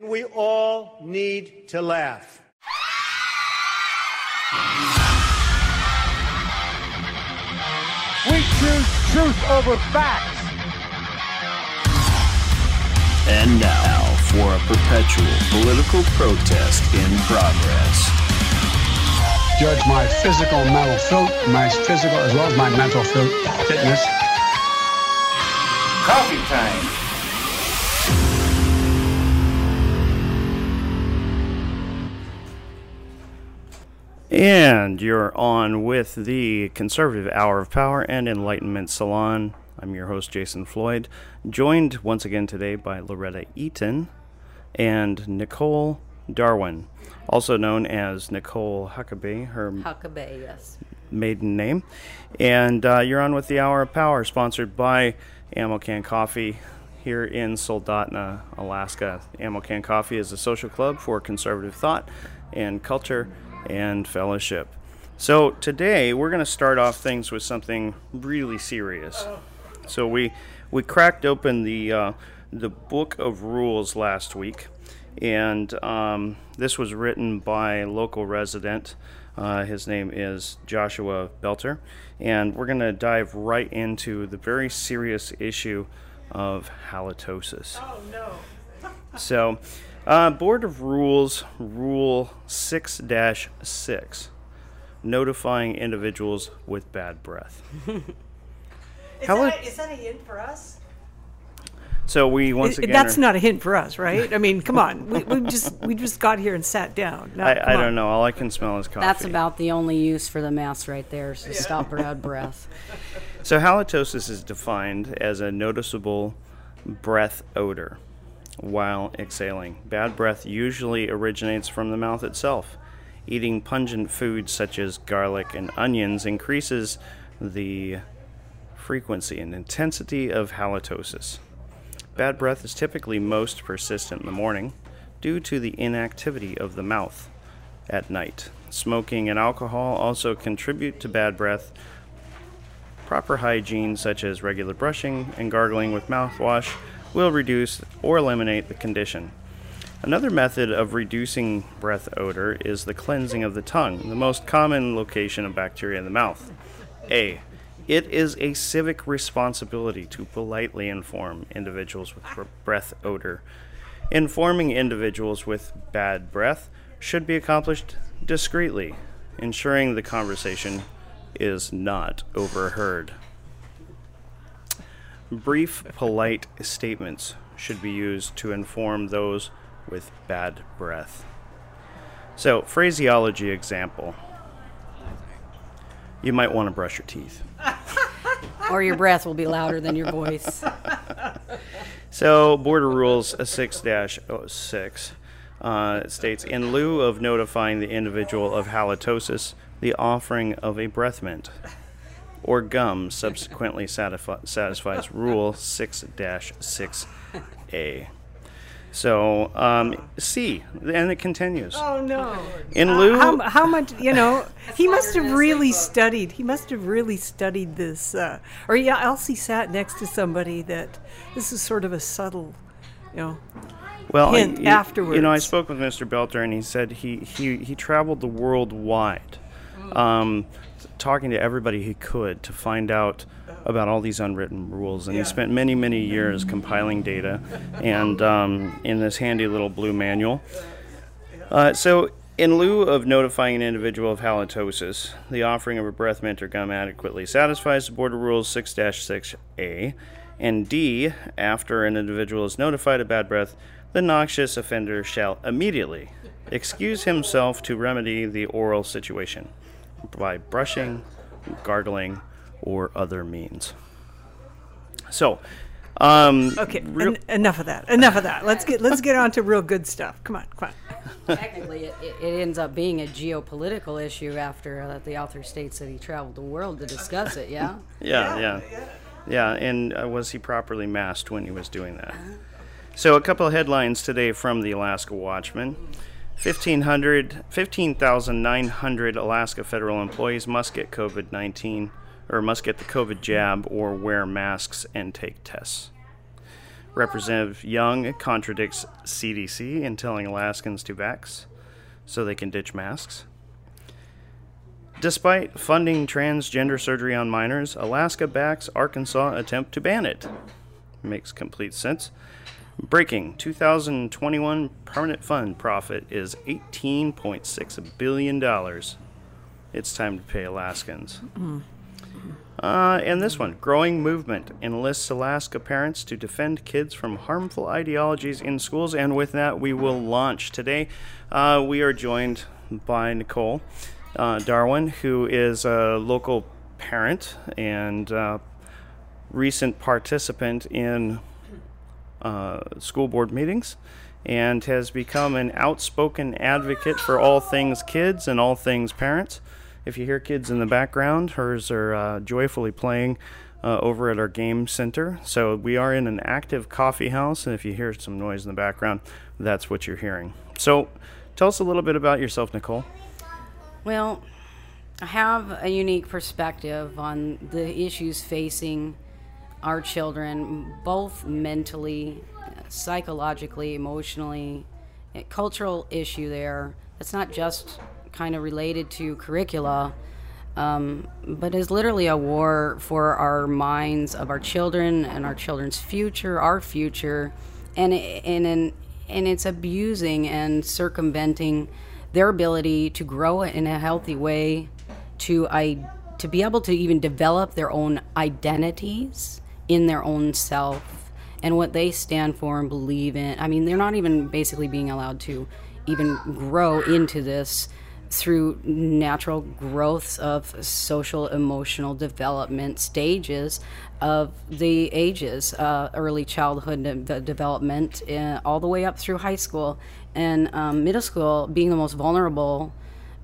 We all need to laugh. We choose truth over facts. And now for a perpetual political protest in progress. Judge my physical mental fit, my physical as well as my mental fit, fitness. Coffee time. And you're on with the Conservative Hour of Power and Enlightenment Salon. I'm your host, Jason Floyd, joined once again today by Loretta Eaton and Nicole Darwin, also known as Nicole Huckabee, her Huckabee, yes. maiden name. And uh, you're on with the Hour of Power, sponsored by Ammo Can Coffee here in Soldotna, Alaska. Ammo Can Coffee is a social club for conservative thought and culture and fellowship. So today we're going to start off things with something really serious. So we we cracked open the uh, the book of rules last week, and um, this was written by a local resident. Uh, his name is Joshua Belter, and we're going to dive right into the very serious issue of halitosis. Oh no! so, uh, Board of Rules Rule Six Six, notifying individuals with bad breath. Is, How that, would- is that a hint for us? So we once I- again That's are- not a hint for us, right? I mean, come on. We, we just we just got here and sat down. Now, I, I don't know. All I can smell is coffee. That's about the only use for the mask right there, is to stop bad breath. So halitosis is defined as a noticeable breath odor while exhaling. Bad breath usually originates from the mouth itself. Eating pungent foods such as garlic and onions increases the frequency and intensity of halitosis. Bad breath is typically most persistent in the morning due to the inactivity of the mouth at night. Smoking and alcohol also contribute to bad breath. Proper hygiene, such as regular brushing and gargling with mouthwash, will reduce or eliminate the condition. Another method of reducing breath odor is the cleansing of the tongue, the most common location of bacteria in the mouth. A. It is a civic responsibility to politely inform individuals with breath odor. Informing individuals with bad breath should be accomplished discreetly, ensuring the conversation is not overheard. Brief, polite statements should be used to inform those with bad breath. So, phraseology example. You might want to brush your teeth. Or your breath will be louder than your voice. So, Board of Rules 6 06 uh, states In lieu of notifying the individual of halitosis, the offering of a breath mint or gum subsequently satisfi- satisfies Rule 6 6A. So, um, C, and it continues. Oh no! In lieu. How, how much? You know, he must have really studied. He must have really studied this. Uh, or yeah, else he sat next to somebody that this is sort of a subtle, you know. well, I- hint you- You know, I spoke with Mr. Belter, and he said he, he, he traveled the world wide, um, talking to everybody he could to find out about all these unwritten rules. And he spent many, many years compiling data and um, in this handy little blue manual. Uh, so, in lieu of notifying an individual of halitosis, the offering of a breath mint or gum adequately satisfies the Board of Rules 6 6A. And D, after an individual is notified of bad breath, the noxious offender shall immediately excuse himself to remedy the oral situation by brushing, gargling, or other means. So, um, Okay, real- en- enough of that. Enough of that. Let's get let's get on to real good stuff. Come on, come on. Technically, it, it it ends up being a geopolitical issue after uh, the author states that he traveled the world to discuss it, yeah? Yeah, yeah, yeah. And uh, was he properly masked when he was doing that? So, a couple of headlines today from the Alaska Watchman. 1,500 15,900 Alaska federal employees must get COVID 19 or must get the COVID jab or wear masks and take tests. Representative Young contradicts CDC in telling Alaskans to vax so they can ditch masks. Despite funding transgender surgery on minors, Alaska backs Arkansas attempt to ban it. Makes complete sense. Breaking 2021 permanent fund profit is $18.6 billion. It's time to pay Alaskans. Uh, and this one growing movement enlists Alaska parents to defend kids from harmful ideologies in schools. And with that, we will launch. Today, uh, we are joined by Nicole uh, Darwin, who is a local parent and uh, recent participant in uh, school board meetings and has become an outspoken advocate for all things kids and all things parents. If you hear kids in the background, hers are uh, joyfully playing uh, over at our game center. So we are in an active coffee house, and if you hear some noise in the background, that's what you're hearing. So tell us a little bit about yourself, Nicole. Well, I have a unique perspective on the issues facing our children, both mentally, psychologically, emotionally, cultural issue there. It's not just kind of related to curricula, um, but is literally a war for our minds of our children and our children's future, our future, and and and, and it's abusing and circumventing their ability to grow in a healthy way, to I to be able to even develop their own identities in their own self and what they stand for and believe in. I mean, they're not even basically being allowed to even grow into this through natural growths of social emotional development stages of the ages uh, early childhood de- development uh, all the way up through high school and um, middle school being the most vulnerable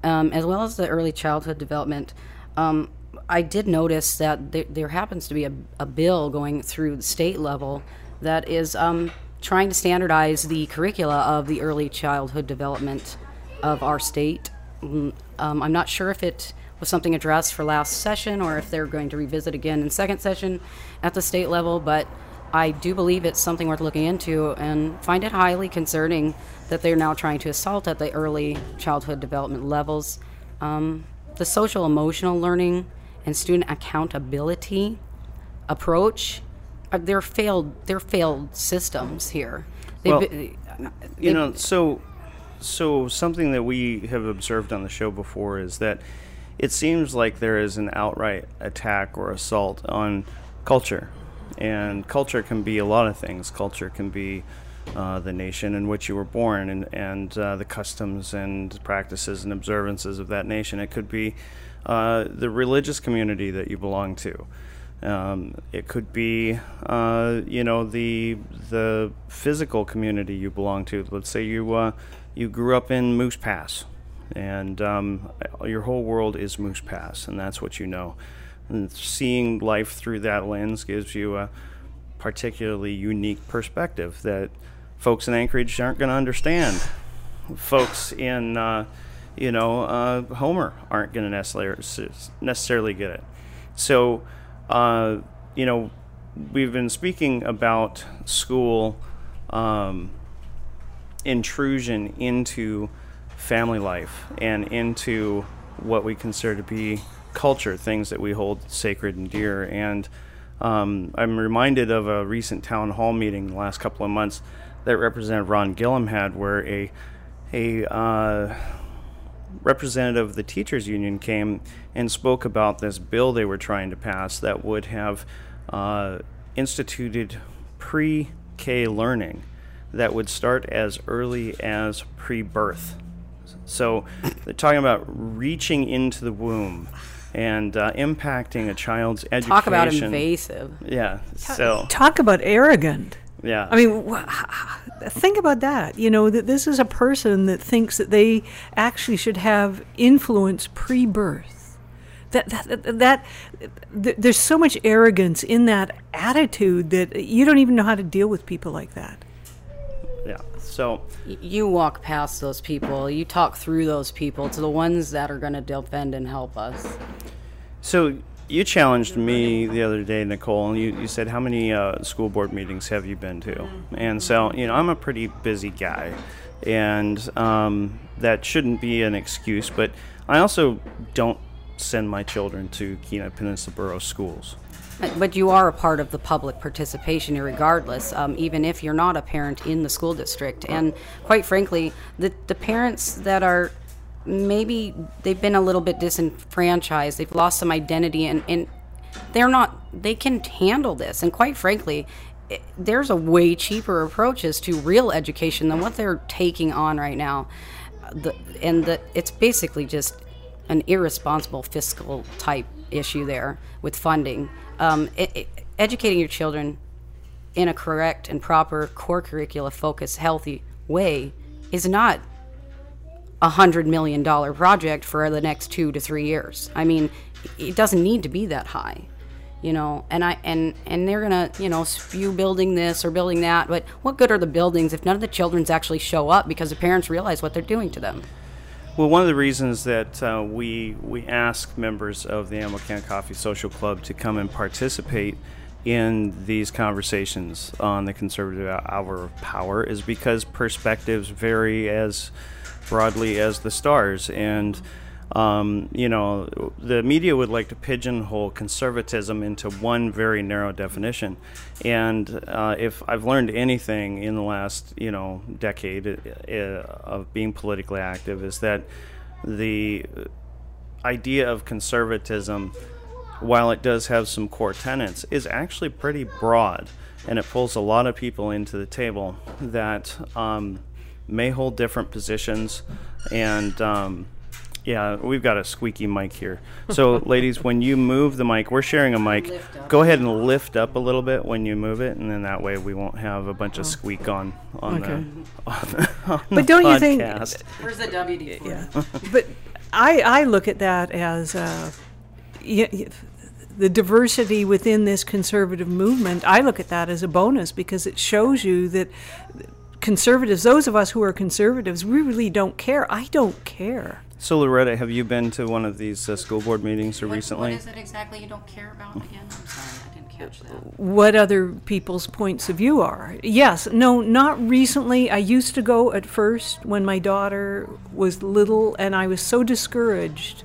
um, as well as the early childhood development um, i did notice that there, there happens to be a, a, bill going through the state level that is um, trying to standardize the curricula of the early childhood development of our state um, I'm not sure if it was something addressed for last session or if they're going to revisit again in second session at the state level, but I do believe it's something worth looking into and find it highly concerning that they're now trying to assault at the early childhood development levels. Um, the social emotional learning and student accountability approach, uh, they're failed. They're failed systems here. They've, well, you know, so so something that we have observed on the show before is that it seems like there is an outright attack or assault on culture, and culture can be a lot of things. Culture can be uh, the nation in which you were born and, and uh, the customs and practices and observances of that nation. It could be uh, the religious community that you belong to. Um, it could be, uh, you know, the the physical community you belong to. Let's say you uh, you grew up in Moose Pass, and um, your whole world is Moose Pass, and that's what you know. And seeing life through that lens gives you a particularly unique perspective that folks in Anchorage aren't going to understand. Folks in, uh, you know, uh, Homer aren't going to necessarily necessarily get it. So, uh, you know, we've been speaking about school. Um, intrusion into family life and into what we consider to be culture, things that we hold sacred and dear. And um, I'm reminded of a recent town hall meeting the last couple of months that Representative Ron Gillham had, where a a uh, representative of the teachers union came and spoke about this bill they were trying to pass that would have uh, instituted pre-K learning that would start as early as pre birth. So they're talking about reaching into the womb and uh, impacting a child's education. Talk about invasive. Yeah. So talk about arrogant. Yeah. I mean, think about that. You know, that this is a person that thinks that they actually should have influence pre-birth. That, that, that, that, there's so much arrogance in that attitude that you don't even know how to deal with people like that yeah. So you walk past those people, you talk through those people to the ones that are going to defend and help us. So you challenged me the other day, Nicole, and you, you said, How many uh, school board meetings have you been to? And so, you know, I'm a pretty busy guy, and um, that shouldn't be an excuse, but I also don't send my children to Kenai Peninsula Borough schools. But- you are a part of the public participation, regardless, um, even if you're not a parent in the school district. And quite frankly, the, the parents that are maybe they've been a little bit disenfranchised, they've lost some identity, and, and they're not, they can handle this. And quite frankly, it, there's a way cheaper approaches to real education than what they're taking on right now. The, and the, it's basically just an irresponsible fiscal type issue there with funding. Um, it, it- educating your children in a correct and proper core curricula focused, healthy way is not a hundred million dollar project for the next two to three years. I mean, it doesn't need to be that high, you know. And I and and they're gonna you know spew building this or building that, but what good are the buildings if none of the children's actually show up because the parents realize what they're doing to them? Well, one of the reasons that uh, we we ask members of the Ammo Can Coffee Social Club to come and participate in these conversations on the conservative hour of power is because perspectives vary as broadly as the stars, and um, you know the media would like to pigeonhole conservatism into one very narrow definition. And uh, if I've learned anything in the last you know decade uh, of being politically active, is that the idea of conservatism, while it does have some core tenets, is actually pretty broad, and it pulls a lot of people into the table that um, may hold different positions. And um, yeah, we've got a squeaky mic here. So, ladies, when you move the mic, we're sharing a mic. Go ahead and lift up a little bit when you move it, and then that way we won't have a bunch of squeak on on Okay. the. On the on But the don't you think- podcast. Where's the WD? Yeah. but I, I look at that as uh, y- y- the diversity within this conservative movement. I look at that as a bonus because it shows you that conservatives, those of us who are conservatives, we really don't care. I don't care. So, Loretta, have you been to one of these uh, school board meetings recently? What is it exactly you don't care about again? I'm sorry, I didn't catch that. what other people's points of view are. Yes, no, not recently. I used to go at first when my daughter was little, and I was so discouraged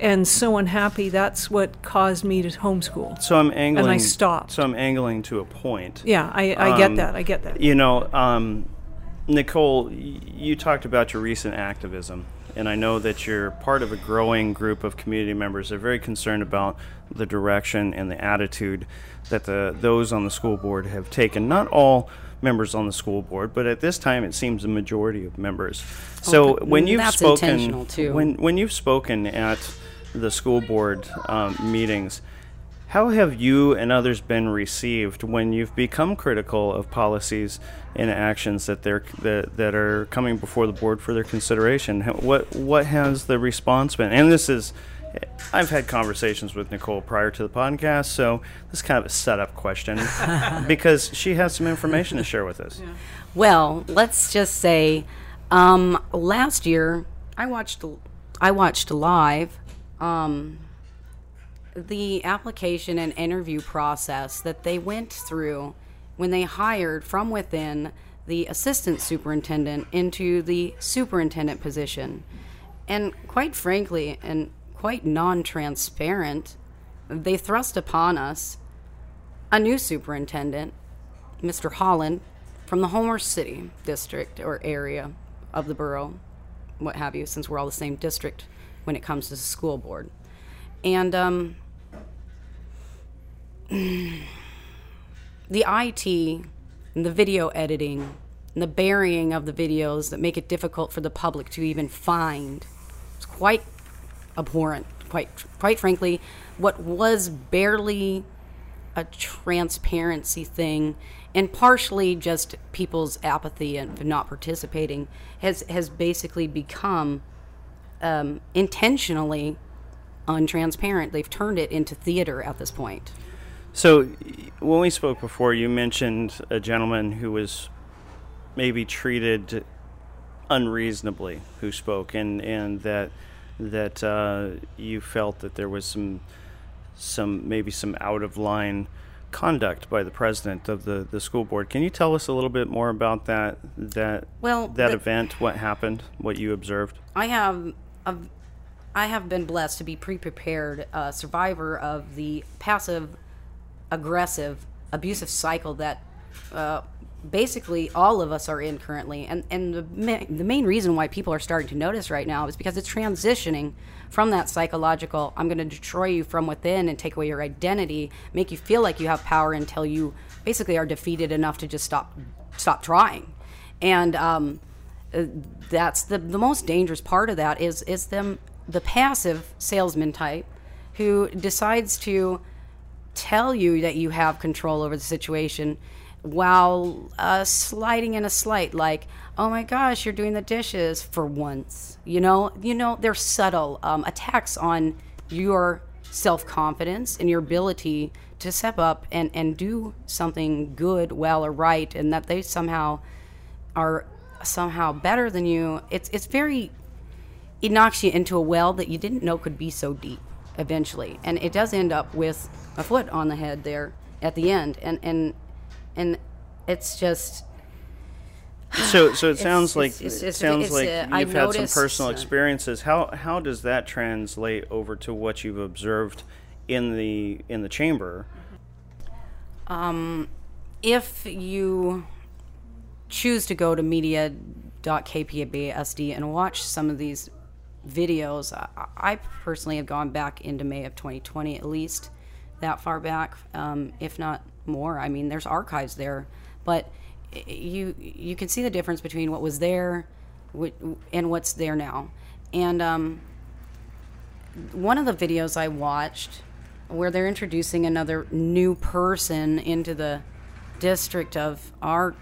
and so unhappy. That's what caused me to homeschool. So I'm angling. And I stopped. So I'm angling to a point. Yeah, I, I get Um, that. I get that. You know, um, Nicole, you talked about your recent activism, and I know that you're part of a growing group of community members that are very concerned about the direction and the attitude that the those on the school board have taken. Not all members on the school board, but at this time it seems a majority of members. So Okay, when you've that's spoken, too. when when you've spoken at the school board um, meetings, how have you and others been received when you've become critical of policies and actions that they're that, that are coming before the board for their consideration? What what has the response been? And this is I've had conversations with Nicole prior to the podcast, so this is kind of a setup question because she has some information to share with us. Well, let's just say, um, last year I watched I watched live um, the application and interview process that they went through when they hired from within the assistant superintendent into the superintendent position. And quite frankly, and quite non transparent, they thrust upon us a new superintendent, Mr. Holland, from the Homer City district or area of the borough, what have you, since we're all the same district when it comes to the school board. And um, the IT and the video editing and the burying of the videos that make it difficult for the public to even find it's quite abhorrent. Quite, quite frankly, what was barely a transparency thing and partially just people's apathy and not participating has has basically become um, intentionally untransparent. They've turned it into theater at this point. So, when we spoke before, you mentioned a gentleman who was maybe treated unreasonably who spoke, and, and that that uh, you felt that there was some some maybe some out of line conduct by the president of the, the school board. Can you tell us a little bit more about that that Well, that the- event? What happened? What you observed? I have a, I have been blessed to be pre-prepared uh, survivor of the passive, aggressive, abusive cycle that uh, basically all of us are in currently. And and the ma- the main reason why people are starting to notice right now is because it's transitioning from that psychological I'm going to destroy you from within and take away your identity, make you feel like you have power until you basically are defeated enough to just stop stop trying. And um, that's the the most dangerous part of that is is them the passive salesman type who decides to tell you that you have control over the situation while uh, sliding in a slight like oh my gosh you're doing the dishes for once. You know you know they're subtle um, attacks on your self-confidence and your ability to step up and, and do something good well or right and that they somehow are somehow better than you it's it's very it knocks you into a well that you didn't know could be so deep eventually and it does end up with a foot on the head there at the end and and and it's just So, so it sounds like it's- it's- it sounds it's, like uh, you've had some personal uh, experiences. How how does that translate over to what you've observed in the in the chamber? Um, if you choose to go to media.kpbsd and watch some of these videos, I, personally have gone back into May of 2020 at least, that far back, um, if not more. I mean, there's archives there, but you you can see the difference between what was there and what's there now. And um, one of the videos I watched where they're introducing another new person into the district of our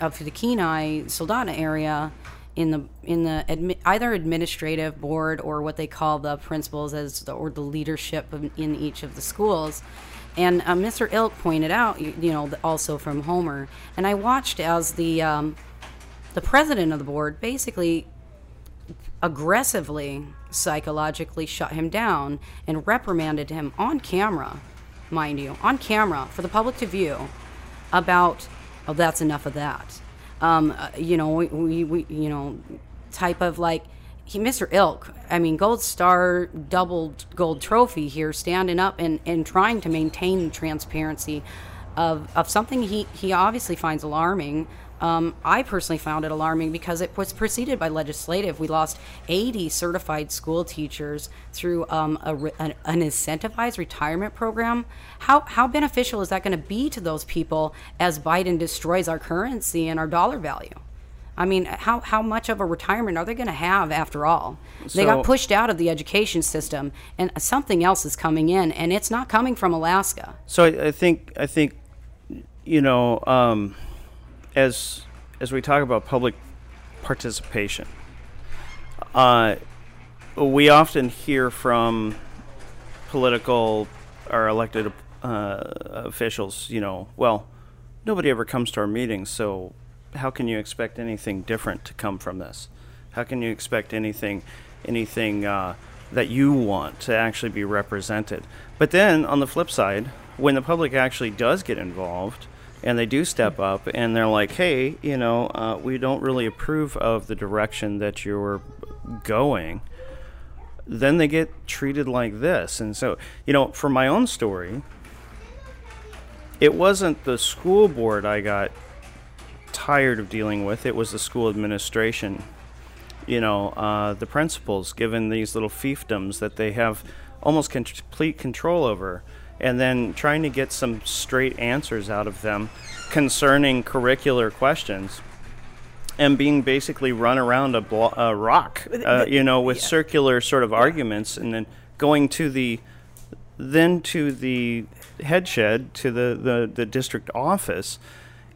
of the Kenai Soldotna area in the in the admi- either administrative board or what they call the principals as the, or the leadership in, in each of the schools. And uh, Mr. Ilk pointed out, you, you know, also from Homer, and I watched as the um, the president of the board basically aggressively psychologically shut him down and reprimanded him on camera, mind you, on camera for the public to view about, oh, that's enough of that. Um, uh, you know, we, we, you know, type of like, he, Mr. Ilk, I mean, gold star, double gold trophy here, standing up and, and trying to maintain transparency of, of something he, he obviously finds alarming. Um, I personally found it alarming because it was preceded by legislative. We lost 80 certified school teachers through um, a, an, an incentivized retirement program. How, how beneficial is that going to be to those people as Biden destroys our currency and our dollar value? I mean, how, how much of a retirement are they going to have after all? They So- got pushed out of the education system, and something else is coming in, and it's not coming from Alaska. So I, I think I think you know um, as as we talk about public participation, uh, we often hear from political or elected uh, officials, you know, well, nobody ever comes to our meetings, so how can you expect anything different to come from this? How can you expect anything, anything uh, that you want to actually be represented? But then on the flip side, when the public actually does get involved and they do step up and they're like, hey, you know, uh, we don't really approve of the direction that you're going then they get treated like this. And so, you know, for my own story, it wasn't the school board I got tired of dealing with, it was the school administration. You know, uh, the principals given these little fiefdoms that they have almost complete control over, and then trying to get some straight answers out of them concerning curricular questions and being basically run around a, blo- a rock, uh, you know, with circular sort of arguments, and then going to the then to the head shed to the, the, the district office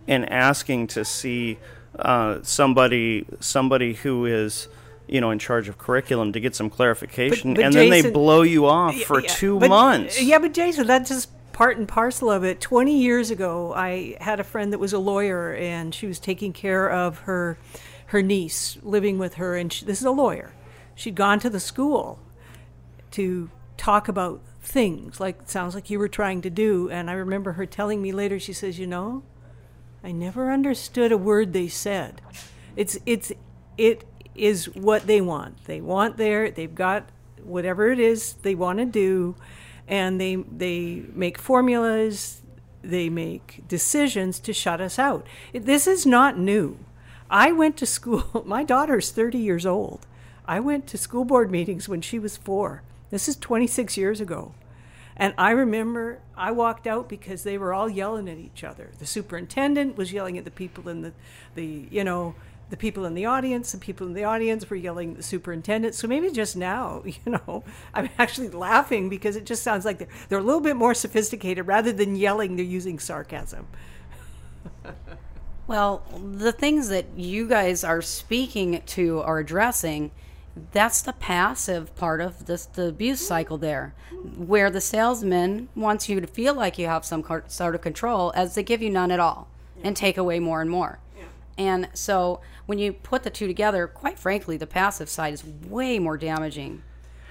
and asking to see uh, somebody somebody who is you know in charge of curriculum to get some clarification but and then they blow you off for Yeah, two but- months Yeah, but Jason, that's just part and parcel of it. 20 years ago, I had a friend that was a lawyer and she was taking care of her her niece living with her and she, this is a lawyer. She'd gone to the school to talk about things, like sounds like you were trying to do. And I remember her telling me later, she says, You know, I never understood a word they said. It's, it's, it is what they want. They want their, they've got whatever it is they want to do, and they, they make formulas, they make decisions to shut us out. This is not new. I went to school, my daughter's 30 years old. I went to school board meetings when she was four. This is 26 years ago. And I remember I walked out because they were all yelling at each other. The superintendent was yelling at the people in the, the you know, the people in the audience. The people in the audience were yelling the superintendent. So maybe just now, you know, I'm actually laughing because it just sounds like they're, they're a little bit more sophisticated rather than yelling, they're using sarcasm. Well, the things that you guys are speaking to or addressing, that's the passive part of this the abuse mm-hmm. cycle there, where the salesman wants you to feel like you have some sort of control as they give you none at all and take away more and more. And so when you put the two together, quite frankly, the passive side is way more damaging.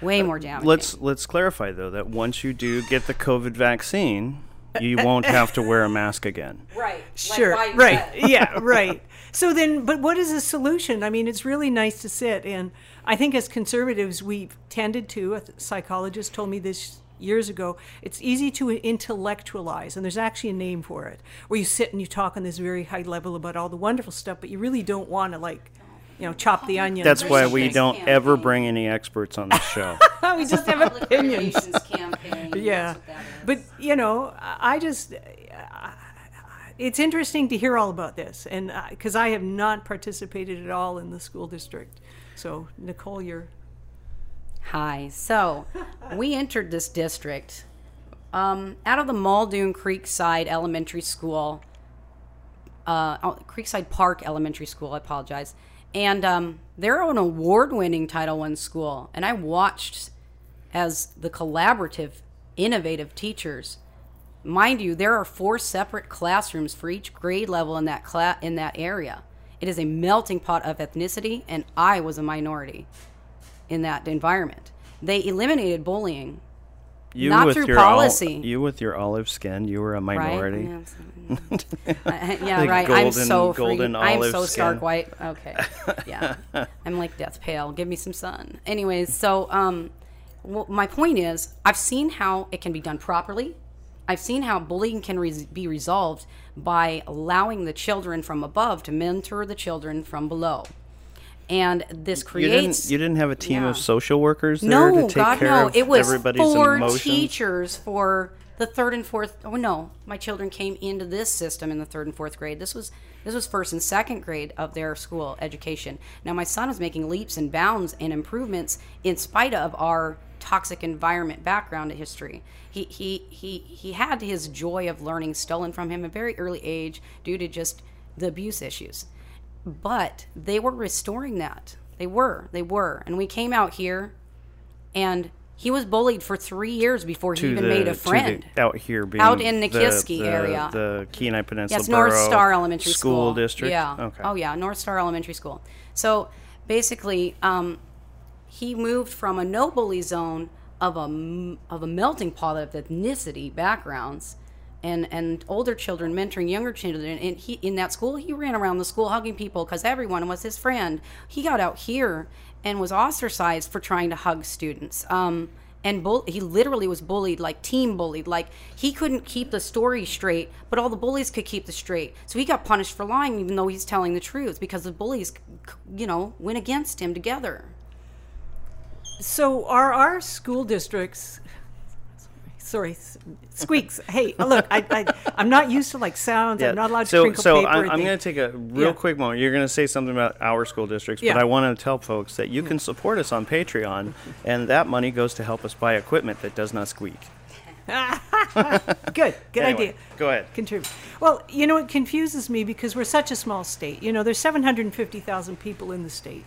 Way uh, more damaging. Let's let's clarify though that once you do get the COVID vaccine, you won't have to wear a mask again. right. Sure. right. yeah. Right. So then, but what is the solution? I mean, it's really nice to sit and I think as conservatives, we've tended to. A psychologist told me this years ago. It's easy to intellectualize, and there's actually a name for it, where you sit and you talk on this very high level about all the wonderful stuff, but you really don't want to like, you know, chop the onion. That's why we don't campaign. ever bring any experts on the show. we just have opinions. campaign. yeah but you know i I just uh, it's interesting to hear all about this and because i have not participated at all in the school district so nicole you're Hi. So, we entered this district um, out of the Muldoon Creekside Elementary School, uh, oh, Creekside Park Elementary School. I apologize. And um, they're an award-winning Title I school, and I watched as the collaborative, innovative teachers. Mind you, there are four separate classrooms for each grade level in that cla- in that area. It is a melting pot of ethnicity, and I was a minority in that environment. They eliminated bullying, You Not through your ol- policy. you with your olive skin, you were a minority. right? Yeah, right. I'm golden- so free. golden I'm olive so stark skin. white. Okay, yeah. I'm like death pale. Give me some sun. Anyways, so um, well, my point is, I've seen how it can be done properly. I've seen how bullying can res- be resolved by allowing the children from above to mentor the children from below. And this You creates didn't you didn't have a team Yeah. of social workers there to no, take God, care no. of It was everybody's four emotions? teachers for the third and fourth. Oh no, my children came into this system in the third and fourth grade. This was this was first and second grade of their school education. Now my son is making leaps and bounds and improvements in spite of our toxic environment background history. He he he he had his joy of learning stolen from him at a very early age due to just the abuse issues but they were restoring that. They were, they were, and we came out here, and he was bullied for three years before he even the, made a to the- friend. out here being Out in the- Nikiski the, area. the Kenai Peninsula Yes, North Borough Star Elementary School School District. Yeah. Okay. Oh yeah, North Star Elementary School. So basically, um, he moved from a no bully zone of a of a melting pot of ethnicity backgrounds. And, and older children mentoring younger children and he in that school he ran around the school hugging people because everyone was his friend. He got out here and was ostracized for trying to hug students um, and bull- he literally was bullied like team bullied. Like he couldn't keep the story straight but all the bullies could keep the straight. So he got punished for lying even though he's telling the truth because the bullies you know went against him together. So are our school districts sorry squeaks hey uh, look I, I i'm not used to like sounds i'm not allowed to so, crinkle so paper I'm, and I'm going to take a real Yeah. quick moment. You're going to say something about our school districts, Yeah. but I want to tell folks that you mm-hmm. can support us on Patreon, and that money goes to help us buy equipment that does not squeak. good good Anyway, idea Go ahead. contribute. Well, you know, it confuses me because we're such a small state. You know, there's 750,000 people in the state.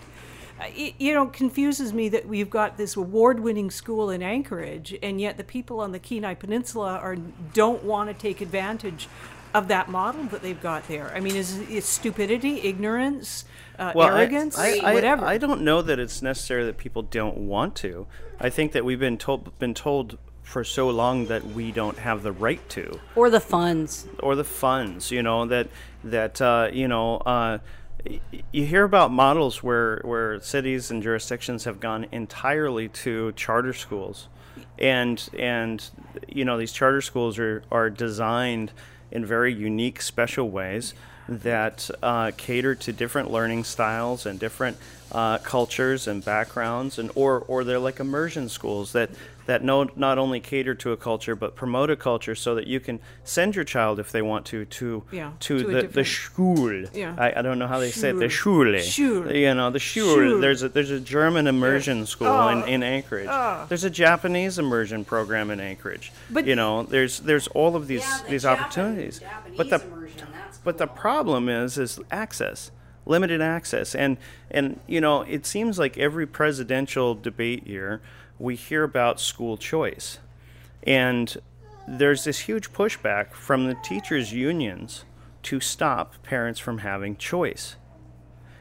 It, you know, it confuses me that we've got this award-winning school in Anchorage, and yet the people on the Kenai Peninsula are don't want to take advantage of that model that they've got there. I mean, is it stupidity, ignorance, uh, Well, arrogance, I, I, whatever? I don't know that it's necessary that people don't want to. I think that we've been told been told for so long that we don't have the right to Or the funds. or the funds you know that that uh, you know uh, y- you hear about models where where cities and jurisdictions have gone entirely to charter schools. And and you know these charter schools are are designed in very unique special ways that uh, cater to different learning styles and different uh, cultures and backgrounds and or or they're like immersion schools that that no, not only cater to a culture but promote a culture so that you can send your child if they want to to Yeah, to, to the, the school. Yeah. I, I don't know how they say it the Schule Schule. you know the Schule, Schule. there's a there's a German immersion school in, ah. in Anchorage. Ah. There's a Japanese immersion program in Anchorage. But- you know there's there's all of these these opportunities. But the but the problem is is access limited access. And and you know it seems like every presidential debate year we hear about school choice. And there's this huge pushback from the teachers unions to stop parents from having choice.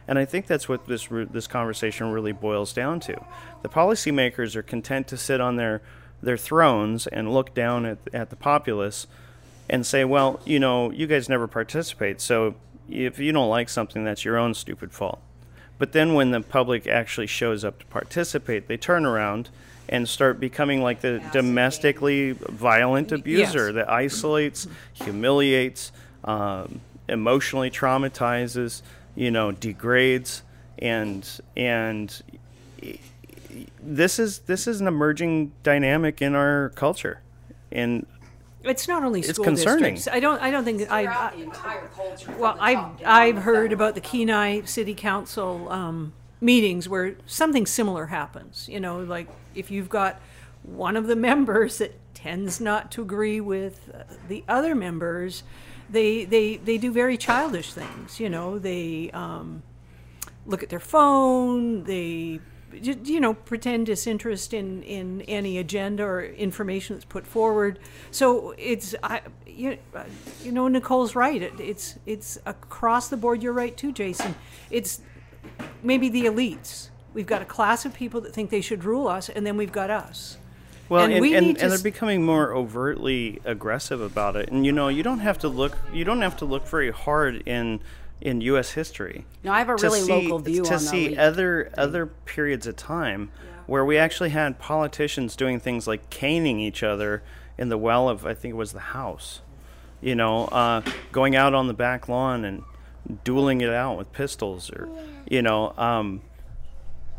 And I think that's what this this conversation really boils down to. The policymakers are content to sit on their their thrones and look down at at the populace and say, "Well, you know, you guys never participate, so if you don't like something, that's your own stupid fault." But then when the public actually shows up to participate, they turn around and start becoming like the domestically violent abuser Yes. that isolates, humiliates, um, emotionally traumatizes, you know, degrades, and and this is this is an emerging dynamic in our culture, and It's not only It's school concerning. districts. I don't. I don't think I. I the entire culture. well, I've I've heard about the Kenai City Council um, meetings where something similar happens. You know, like if you've got one of the members that tends not to agree with uh, the other members, they they they do very childish things. You know, they um, look at their phone. They you you know pretend disinterest in in any agenda or information that's put forward so it's i you, you know nicole's right it, it's it's across the board you're right too jason it's maybe the elites we've got a class of people that think they should rule us and then we've got us Well, And and, we and, and s- they're becoming more overtly aggressive about it. And you know, you don't have to look. You don't have to look very hard in in U.S. history. No, I have a really see, local view to see other other periods of time where we actually had politicians doing things like caning each other in the well of I think it was the House. You know, uh, going out on the back lawn and dueling it out with pistols, or you know. Um,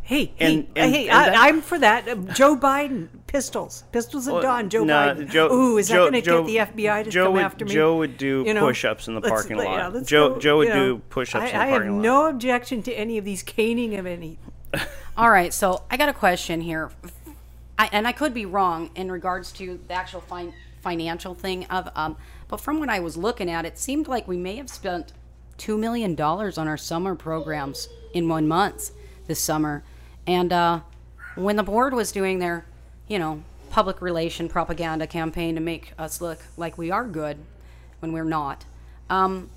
hey And- hey, and- hey and I, that- i'm for that. Uh, joe biden pistols pistols at Well, dawn joe nah, biden. Joe- ooh is Joe- that going to get the fbi to Joe come would- after me? Joe would do You know, push-ups in the parking lot. yeah, Joe- go, Joe would you know. do push-ups I, in the I parking have lot. no objection to any of these caning of any. All right, so I got a question here, I, and I could be wrong in regards to the actual fin- financial thing of, um, but from what I was looking at, it seemed like we may have spent two million dollars on our summer programs in one month this summer, and uh, when the board was doing their, you know, public relation propaganda campaign to make us look like we are good when we're not. Um,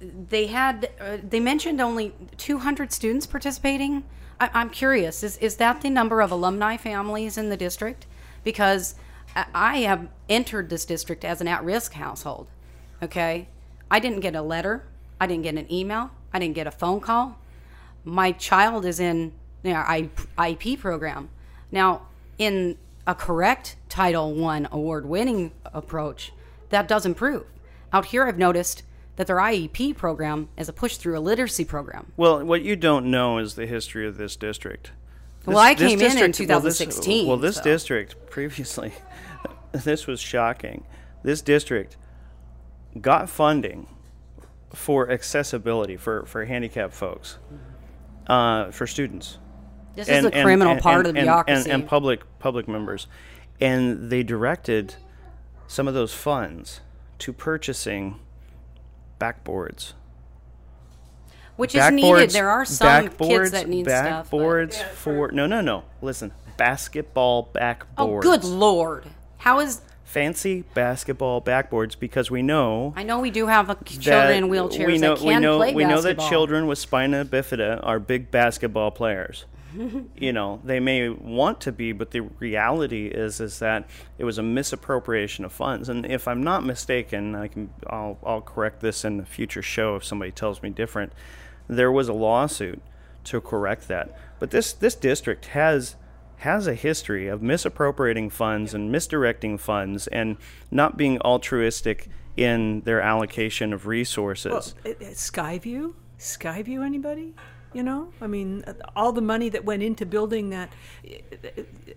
they had uh, they mentioned only 200 students participating. I, i'm curious is, is that the number of alumni families in the district? Because I- i have entered this district as an at-risk household okay? I didn't get a letter i didn't get an email i didn't get a phone call. My child is in you know, I- iep program now in a correct title one award winning approach that does improve out here i've noticed that their iep program is a push through a literacy program Well, what you don't know is the history of this district. Well, I this came in in district- well, this- 2016, Well, this so- district previously, this was shocking. This district got funding for accessibility for for handicapped folks, uh, for students. This is the criminal part of the bureaucracy and, and public public members, and they directed some of those funds to purchasing backboards. which is needed. There are some backboards, kids that need stuff but- backboards for no no no. Listen basketball oh, backboards. oh good lord. How is fancy basketball backboards because we know i know we do have a, that children in wheelchairs we know that can we know play we know that children with spina bifida are big basketball players you know, they may want to be, but the reality is is that it was a misappropriation of funds. And if I'm not mistaken, I can I'll I'll correct this in a future show if somebody tells me different. There was a lawsuit to correct that. But this this district has has a history of misappropriating funds and misdirecting funds and not being altruistic in their allocation of resources. Well, it- it- Skyview, Skyview, anybody? You know, I mean, all the money that went into building that,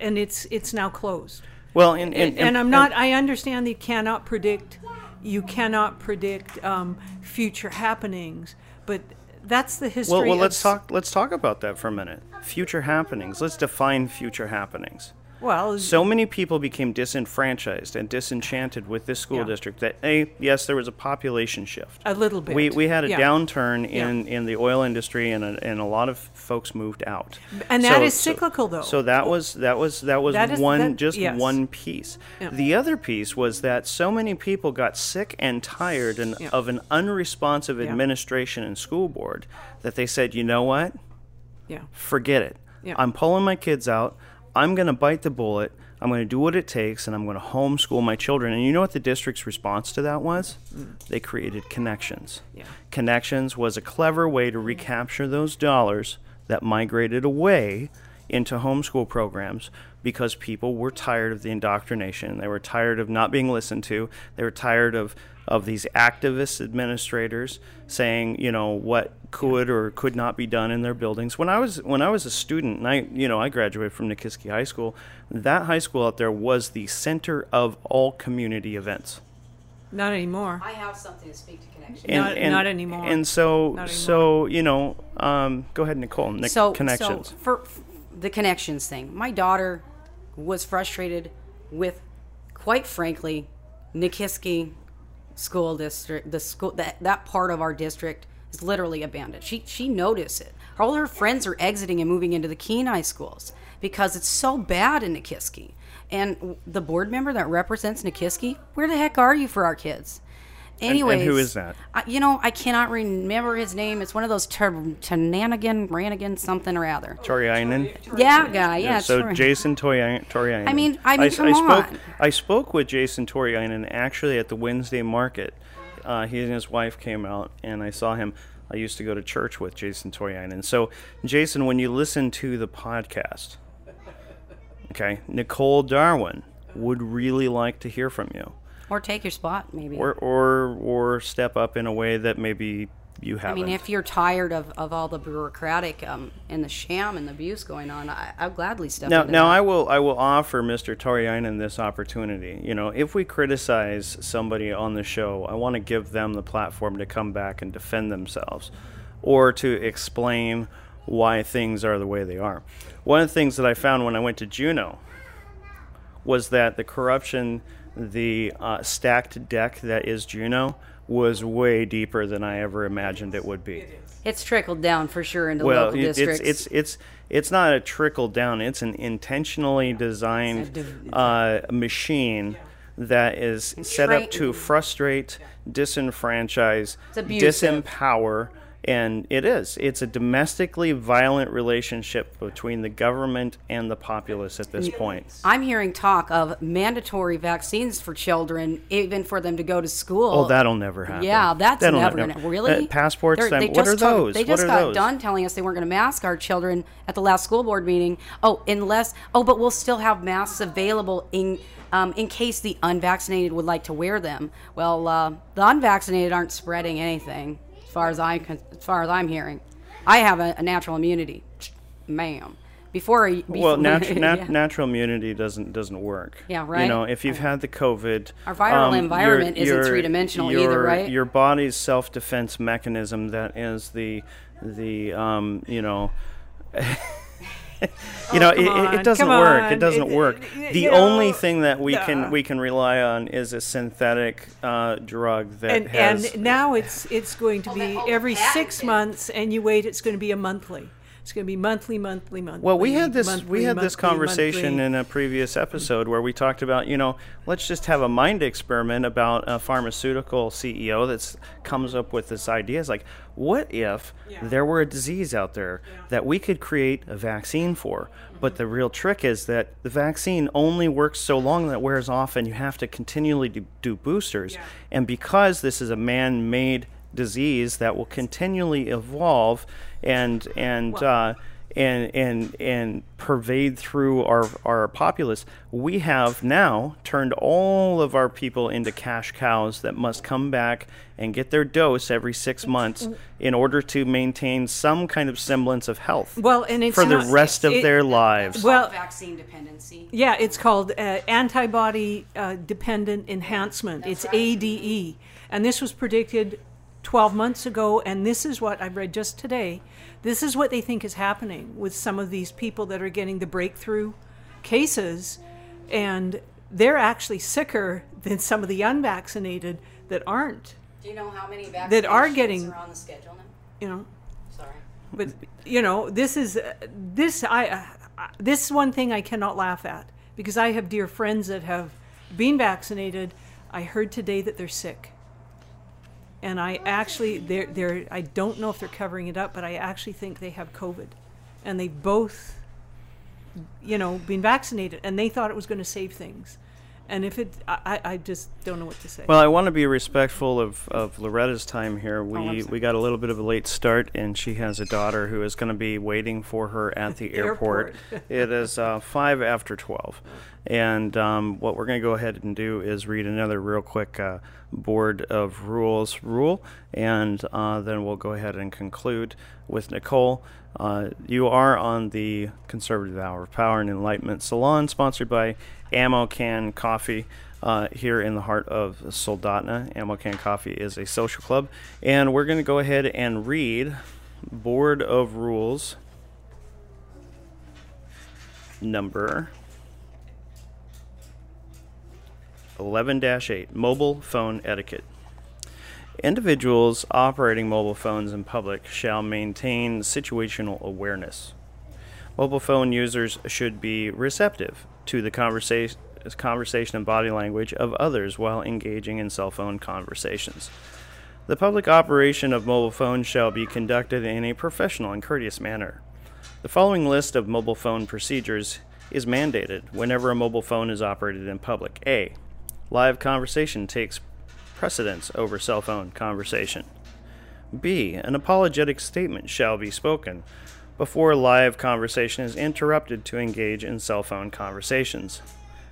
and it's it's now closed. well, and, And, and, and I'm not. I understand that you cannot predict. You cannot predict um, future happenings, but that's the history. Well, well, of let's talk. Let's talk about that for a minute. Future happenings. Let's define future happenings. Well, So many people became disenfranchised and disenchanted with this school Yeah. district that a yes, there was a population shift. a little bit. We, we had a Yeah. downturn Yeah. in, in the oil industry and a, and a lot of folks moved out. And that So- is so- cyclical, though. So that was that was that was That is- one that- just yes. one piece. The other piece was that so many people got sick and tired and, of an unresponsive administration and school board that they said, you know what? Yeah. forget it. Yeah. I'm pulling my kids out. I'm going to bite the bullet. I'm going to do what it takes, and I'm going to homeschool my children. And you know what the district's response to that was? Mm. They created Connections. Yeah. Connections was a clever way to recapture those dollars that migrated away into homeschool programs because people were tired of the indoctrination. They were tired of not being listened to. They were tired of, of these activist administrators saying, you know, what could or could not be done in their buildings. When I was when I was a student, and I you know I graduated from Nikiski High School. That high school out there was the center of all community events. Not anymore. I have something to speak to connection. Not- not anymore. And so, Not so you know, um, go ahead, Nicol. Nic- so connections. So for f- the connections thing, my daughter was frustrated with, quite frankly, Nikiski school district. The school that that part of our district is literally abandoned. She she noticed it. All her friends are exiting and moving into the Kenai schools because it's so bad in Nikiski. And the board member that represents Nikiski, where the heck are you for our kids? And Anyways, who is that? I, you know, I cannot remember his name. It's one of those ter- Tananigan, Ranigan, something or other. Tauriainen. Yeah, guy. Yeah. so Tori- Jason Tori- Tauriainen. I mean- I mean, s- come spoke, on. I spoke with Jason Tauriainen actually at the Wednesday market. Uh, he and his wife came out, and I saw him. I used to go to church with Jason Torianen. So, Jason, when you listen to the podcast, okay, Nicol Darwin would really like to hear from you, or take your spot, maybe. or or or step up in a way that maybe you have. I mean, if you're tired of, of all the bureaucratic um, and the sham and the abuse going on, I, I'll gladly step Now, now that. I will I will offer Mr. Tauriainen this opportunity. You know, if we criticize somebody on the show, I want to give them the platform to come back and defend themselves, or to explain why things are the way they are. One of the things that I found when I went to Juneau was that the corruption, the uh, stacked deck that is Juneau, was way deeper than I ever imagined it would be. It's trickled down for sure into Well, local it- it's districts. it's it's it's not a trickle down. It's an intentionally designed uh, machine that is set up to frustrate, disenfranchise, disempower, and it is. It's a domestically violent relationship between the government and the populace at this point. I'm hearing talk of mandatory vaccines for children, even for them to go to school. Oh, that'll never happen. Yeah, that's That'll never never- gonna really. Uh, passports. Then- what are those? They just got those? done telling us they weren't going to mask our children at the last school board meeting. Oh, unless oh, but we'll still have masks available in. Um, in case the unvaccinated would like to wear them, well, uh, the unvaccinated aren't spreading anything, as far as I as far as I'm hearing. I have a, a natural immunity, ma'am. Before, before Well, natu- nat- yeah. natural immunity doesn't doesn't work. Yeah, right. You know, if you've had the COVID, Our viral um, environment your- isn't three-dimensional either, right? Your body's self defense mechanism that is the the um, you know. you know, it, it, it doesn't come work. on. It doesn't It- work. it- The only know, thing that we can we can rely on is a synthetic uh, drug that and has. and now it's it's going to be every six months, and you wait, it's going to be a monthly. It's going to be monthly, monthly, monthly. Well, we had this we monthly, had this conversation monthly. in a previous episode where we talked about you know let's just have a mind experiment about a pharmaceutical CEO that comes up with this idea. It's like, what if there were a disease out there that we could create a vaccine for? But the real trick is that the vaccine only works so long that it wears off, and you have to continually do, do boosters. And because this is a man-made disease that will continually evolve and and uh, and and and pervade through our our populace, we have now turned all of our people into cash cows that must come back and get their dose every six months in order to maintain some kind of semblance of health Well, and it's for the not- rest of it- their lives. Well- vaccine dependency. Yeah, it's called uh, antibody uh, dependent enhancement. it's ADE. And this was predicted 12 months ago. And this is what I've read just today. This is what they think is happening with some of these people that are getting the breakthrough cases. And they're actually sicker than some of the unvaccinated that aren't, Do you know how many vaccinations That are getting- are on the schedule now? you know. Sorry. But you know, this is uh, this I uh, uh, this is one thing I cannot laugh at because I have dear friends that have been vaccinated. I heard today that they're sick, and I actually they're they're I don't know if they're covering it up, but I actually think they have COVID, and they both, you know, been vaccinated, and they thought it was going to save things. And if it, I, I just don't know what to say. Well, I want to be respectful of, of Loretta's time here. We I'm we got a little bit of a late start, and she has a daughter who is going to be waiting for her at the airport. Airport. it is uh, five after twelve, and um, what we're going to go ahead and do is read another real quick uh, board of rules rule, and uh, then we'll go ahead and conclude with Nicol. Uh, you are on the Conservative Hour of Power and Enlightenment Salon, sponsored by Ammo Can Coffee uh, here in the heart of Soldotna. Ammo Can Coffee is a social club, and we're going to go ahead and read Board of Rules number 11 8 Mobile Phone Etiquette. Individuals operating mobile phones in public shall maintain situational awareness. Mobile phone users should be receptive to the conversation, conversation and body language of others while engaging in cell phone conversations. The public operation of mobile phones shall be conducted in a professional and courteous manner. The following list of mobile phone procedures is mandated whenever a mobile phone is operated in public. A. Live conversation takes precedence over cell phone conversation. B. An apologetic statement shall be spoken before live conversation is interrupted to engage in cell phone conversations.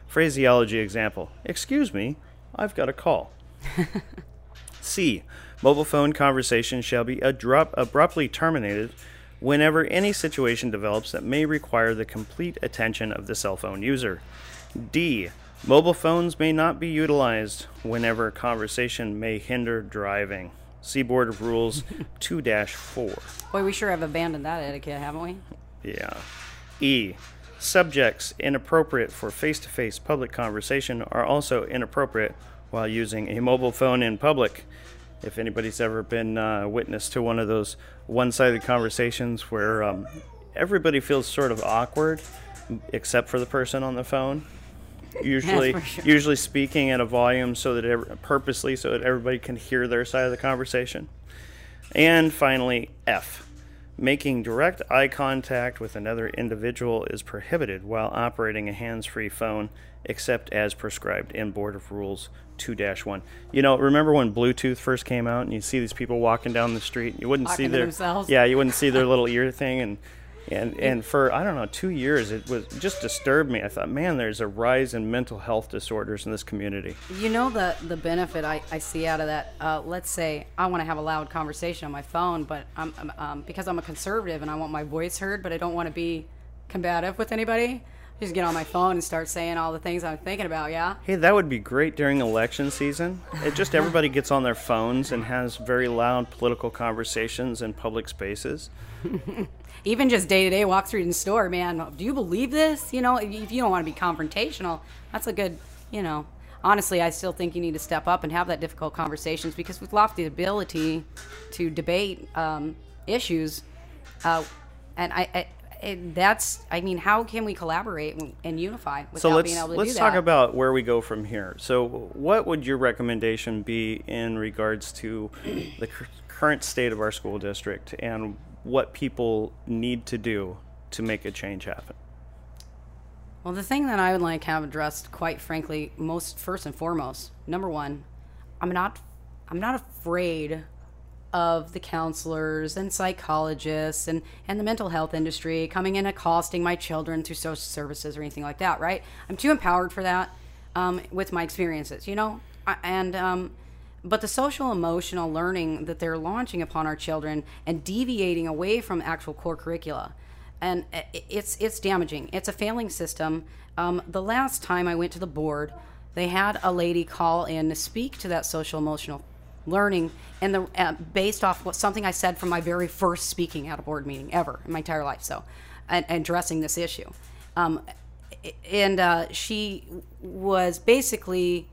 Phraseology example Excuse me, I've got a call. C. Mobile phone conversation shall be abruptly terminated whenever any situation develops that may require the complete attention of the cell phone user. D. Mobile phones may not be utilized whenever conversation may hinder driving. See Board of Rules 2 4. Boy, we sure have abandoned that etiquette, haven't we? Yeah. E. Subjects inappropriate for face to face public conversation are also inappropriate while using a mobile phone in public. If anybody's ever been uh, witness to one of those one sided conversations where um, everybody feels sort of awkward except for the person on the phone, usually sure. usually speaking at a volume so that ev- purposely so that everybody can hear their side of the conversation. And finally, F. Making direct eye contact with another individual is prohibited while operating a hands free phone, except as prescribed in Board of Rules 2 1. You know, remember when Bluetooth first came out and you see these people walking down the street? You wouldn't see Talking their. themselves? Yeah, you wouldn't see their little ear thing. And, and, and for, I don't know, two years, it was just disturbed me. I thought, man, there's a rise in mental health disorders in this community. You know the the benefit I, I see out of that. Uh, let's say I want to have a loud conversation on my phone, but I'm, I'm um, because I'm a conservative and I want my voice heard, but I don't want to be combative with anybody. Just get on my phone and start saying all the things I'm thinking about. Yeah. Hey, that would be great during election season. It just everybody gets on their phones and has very loud political conversations in public spaces. even just day to day walk through the store, man. Do you believe this? You know, if you don't want to be confrontational, that's a good, you know. Honestly, I still think you need to step up and have that difficult conversations because we've lost the ability to debate um, issues. Uh, and I, I and that's I mean, how can we collaborate and, and unify without So let's being able to do that? let's do talk that? about where we go from here. So, what would your recommendation be in regards to the cur- current state of our school district and what people need to do to make a change happen? Well, the thing that I would like to have addressed, quite frankly, most first and foremost, number one, I'm not, I'm not afraid of the counselors and psychologists and, and the mental health industry coming in accosting my children through social services or anything like that, right? I'm too empowered for that um, with my experiences, you know? And, um, but the social emotional learning that they're launching upon our children and deviating away from actual core curricula and it's it's damaging. It's a failing system. Um, the last time I went to the board, they had a lady call in to speak to that social emotional learning, and the uh, based off what something I said from my very first speaking at a board meeting ever in my entire life. So, and, and addressing this issue, um, and uh, she was basically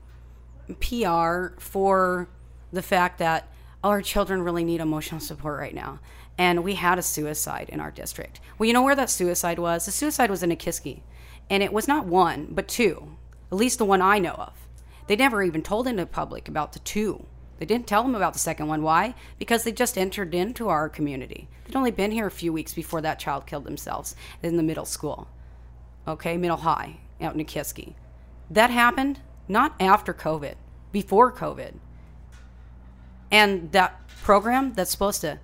PR for the fact that our children really need emotional support right now. And we had a suicide in our district. Well, you know where that suicide was? The suicide was in Nikiski. And it was not one, but two, at least the one I know of. They never even told in the public about the two. They didn't tell them about the second one. Why? Because they just entered into our community. They'd only been here a few weeks before that child killed themselves in the middle school okay, middle high out in Nikiski. That happened not after COVID, before COVID. And that program that's supposed to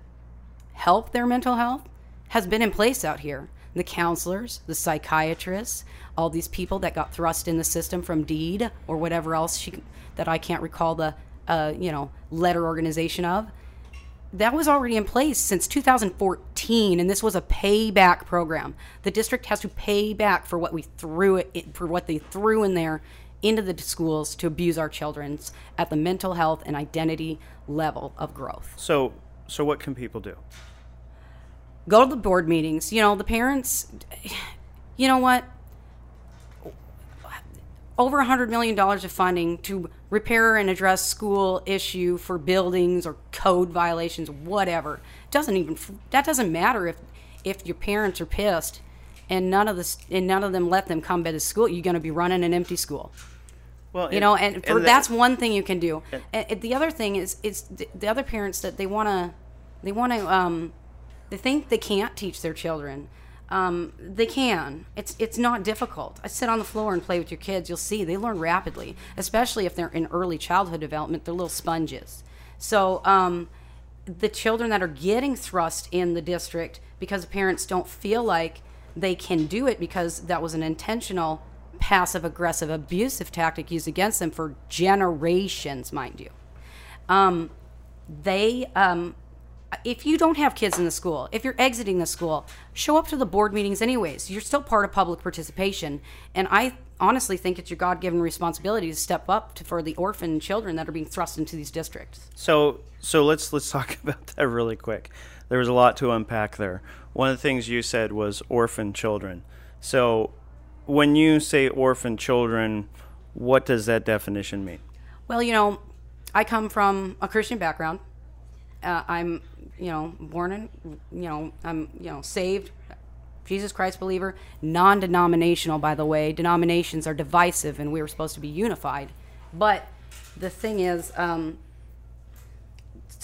help their mental health has been in place out here. The counselors, the psychiatrists, all these people that got thrust in the system from DEED or whatever else she, that I can't recall the uh, you know letter organization of that was already in place since 2014 and this was a payback program. The district has to pay back for what we threw it for what they threw in there into the schools to abuse our children's at the mental health and identity level of growth. So, so what can people do? go to the board meetings. You know the parents you know what over a hundred million dollars of funding to repair and address school issue for buildings or code violations, whatever. Doesn't even that doesn't matter if if your parents are pissed and none of this and none of them let them come by to school. You're going to be running an empty school. Well, You know, and, for, that- that's one thing you can do. And, and the other thing is, is the, the other parents that they want to, they want to, um, they think they can't teach their children. Um, they can. It's it's not difficult. I sit on the floor and play with your kids. You'll see they learn rapidly, especially if they're in early childhood development. They're little sponges. So um, the children that are getting thrust in the district because parents don't feel like they can do it because that was an intentional passive aggressive abusive tactic used against them for generations mind you um, they um, if you don't have kids in the school if you're exiting the school show up to the board meetings anyways you're still part of public participation and i honestly think it's your god-given responsibility to step up to, for the orphan children that are being thrust into these districts So so let's let's talk about that really quick. There was a lot to unpack there. One of the things you said was orphan children. So when you say orphan children, what does that definition mean? Well, you know, I come from a Christian background. Uh, I'm, you know, born in, you know, I'm, you know, saved, Jesus Christ believer, non denominational, by the way. Denominations are divisive and we were supposed to be unified. But the thing is, um,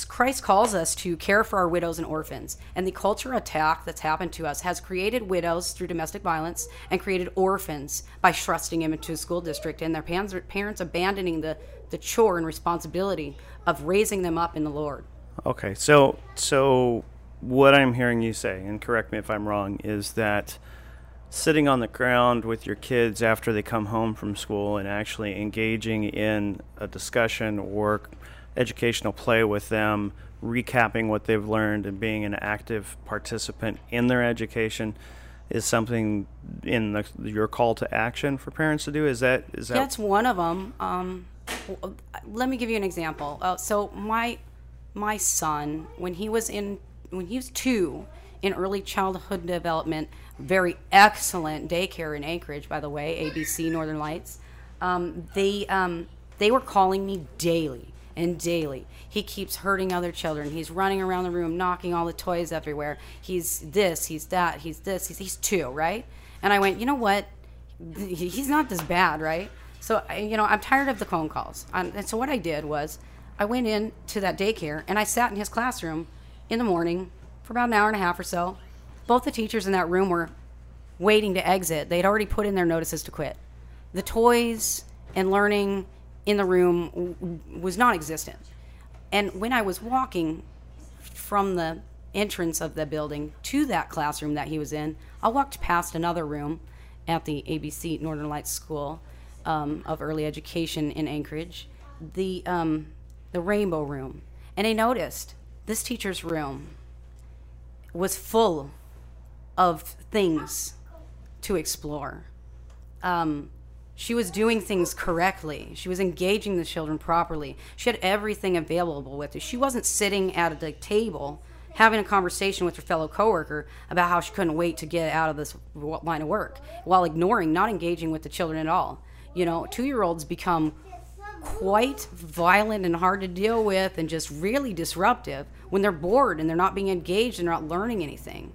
Christ calls us to care for our widows and orphans. And the culture attack that's happened to us has created widows through domestic violence and created orphans by thrusting them into a school district and their parents abandoning the, the chore and responsibility of raising them up in the Lord. Okay, so so what I'm hearing you say, and correct me if I'm wrong, is that sitting on the ground with your kids after they come home from school and actually engaging in a discussion or educational play with them, recapping what they've learned and being an active participant in their education is something in the, your call to action for parents to do. Is that is that That's one of them. Um, let me give you an example. Uh, so my my son, when he was in when he was two, in early childhood development, very excellent daycare in Anchorage, by the way, ABC Northern Lights. Um, they um, they were calling me daily and daily. He keeps hurting other children. He's running around the room, knocking all the toys everywhere. He's this, he's that, he's this, he's, he's two, right? And I went, you know what? He's not this bad, right? So, you know, I'm tired of the phone calls. Um, and so what I did was I went in to that daycare and I sat in his classroom in the morning for about an hour and a half or so. Both the teachers in that room were waiting to exit. They'd already put in their notices to quit. The toys and learning in the room was non existent. And when I was walking from the entrance of the building to that classroom that he was in, I walked past another room at the ABC Northern Lights School um, of Early Education in Anchorage, the, um, the Rainbow Room. And I noticed this teacher's room was full of things to explore. Um, she was doing things correctly. She was engaging the children properly. She had everything available with her. She wasn't sitting at the table having a conversation with her fellow coworker about how she couldn't wait to get out of this line of work while ignoring, not engaging with the children at all. You know, two year olds become quite violent and hard to deal with and just really disruptive when they're bored and they're not being engaged and they're not learning anything.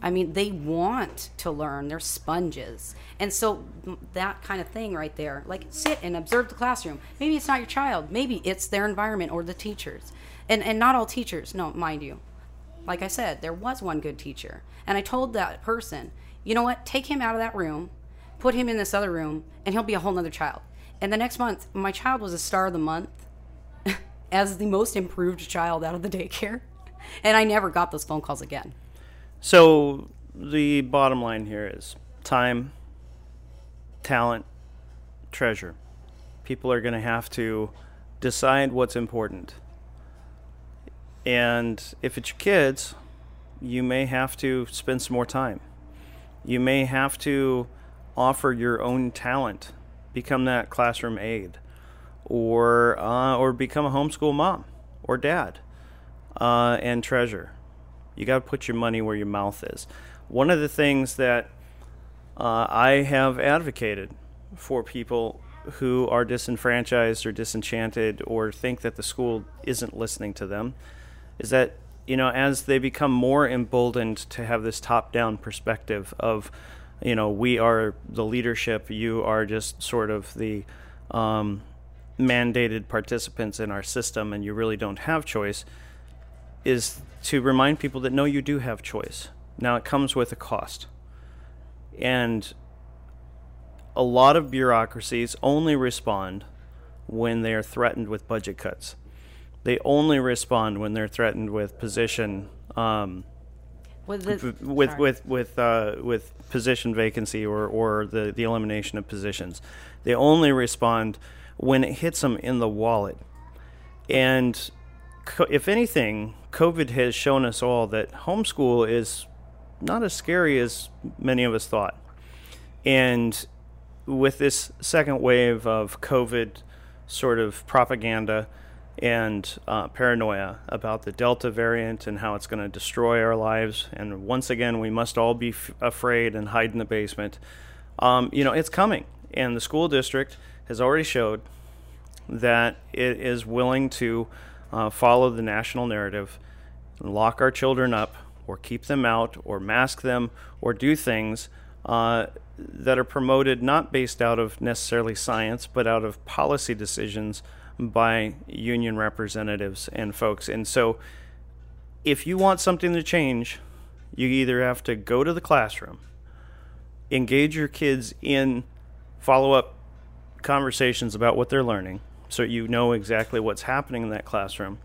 I mean, they want to learn. They're sponges. And so that kind of thing right there, like sit and observe the classroom. Maybe it's not your child. Maybe it's their environment or the teachers. And and not all teachers, no, mind you. Like I said, there was one good teacher. And I told that person, you know what? Take him out of that room, put him in this other room, and he'll be a whole nother child. And the next month, my child was a star of the month as the most improved child out of the daycare. And I never got those phone calls again. So the bottom line here is time, talent, treasure. People are going to have to decide what's important. And if it's your kids, you may have to spend some more time. You may have to offer your own talent, become that classroom aide, or uh, or become a homeschool mom or dad, uh, and treasure. You got to put your money where your mouth is. One of the things that uh, I have advocated for people who are disenfranchised or disenchanted or think that the school isn't listening to them is that you know as they become more emboldened to have this top-down perspective of you know we are the leadership you are just sort of the um, mandated participants in our system and you really don't have choice is to remind people that no you do have choice. Now it comes with a cost. And a lot of bureaucracies only respond when they are threatened with budget cuts. They only respond when they're threatened with position um, With the, with sorry. with with uh, with position vacancy or or the the elimination of positions. They only respond when it hits them in the wallet. And co- if anything, COVID has shown us all that homeschool is not as scary as many of us thought. And with this second wave of COVID sort of propaganda and uh, paranoia about the Delta variant and how it's going to destroy our lives, and once again, we must all be f- afraid and hide in the basement. Um, you know, it's coming, and the school district has already showed that it is willing to uh, follow the national narrative, and lock our children up, or keep them out, or mask them, or do things uh, that are promoted not based out of necessarily science, but out of policy decisions by union representatives and folks. And so, if you want something to change, you either have to go to the classroom, engage your kids in follow up conversations about what they're learning so you know exactly what's happening in that classroom,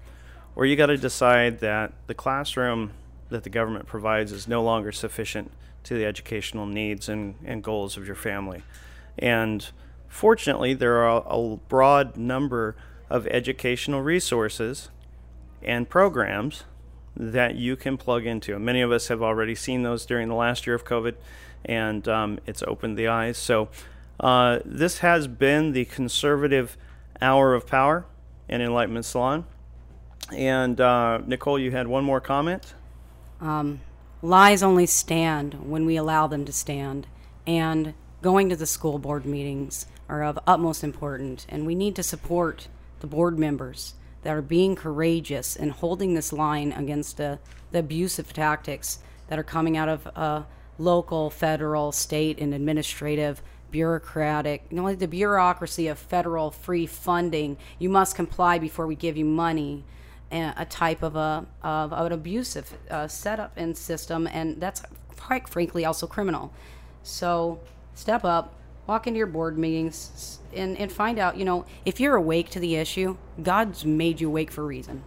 or you got to decide that the classroom that the government provides is no longer sufficient to the educational needs and, and goals of your family. And fortunately, there are a broad number of educational resources and programs that you can plug into. And many of us have already seen those during the last year of COVID, and um, it's opened the eyes. So, uh, this has been the conservative hour of power in Enlightenment Salon. And uh, Nicol, you had one more comment? lies only stand when we allow them to stand and going to the school board meetings are of utmost importance and we need to support the board members that are being courageous and holding this line against uh, the abusive tactics that are coming out of uh, local, federal, state, and administrative bureaucratic, you know, the bureaucracy of federal free funding. You must comply before we give you money. A type of a of, of an abusive uh, setup and system, and that's quite frankly also criminal. So step up, walk into your board meetings, and, and find out. You know, if you're awake to the issue, God's made you awake for a reason.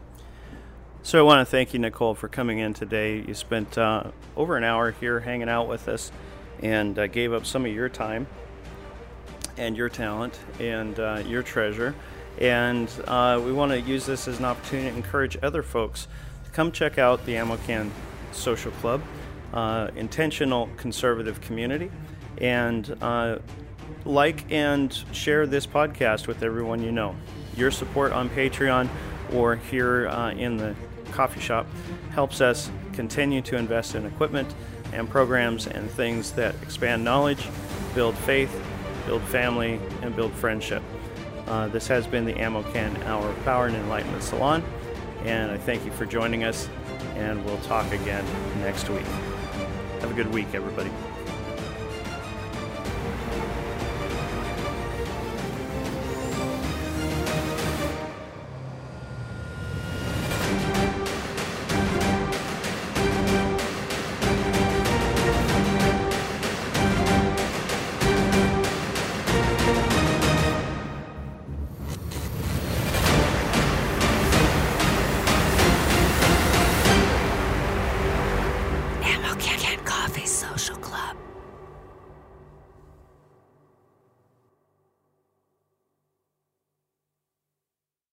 So I want to thank you, Nicol, for coming in today. You spent uh, over an hour here hanging out with us and uh, gave up some of your time and your talent and uh, your treasure. And uh, we want to use this as an opportunity to encourage other folks to come check out the AmmoCan Social Club, uh, intentional conservative community, and uh, like and share this podcast with everyone you know. Your support on Patreon or here uh, in the coffee shop helps us continue to invest in equipment and programs and things that expand knowledge, build faith, build family, and build friendship. Uh, this has been the AmmoCan Hour of Power and Enlightenment Salon, and I thank you for joining us, and we'll talk again next week. Have a good week, everybody.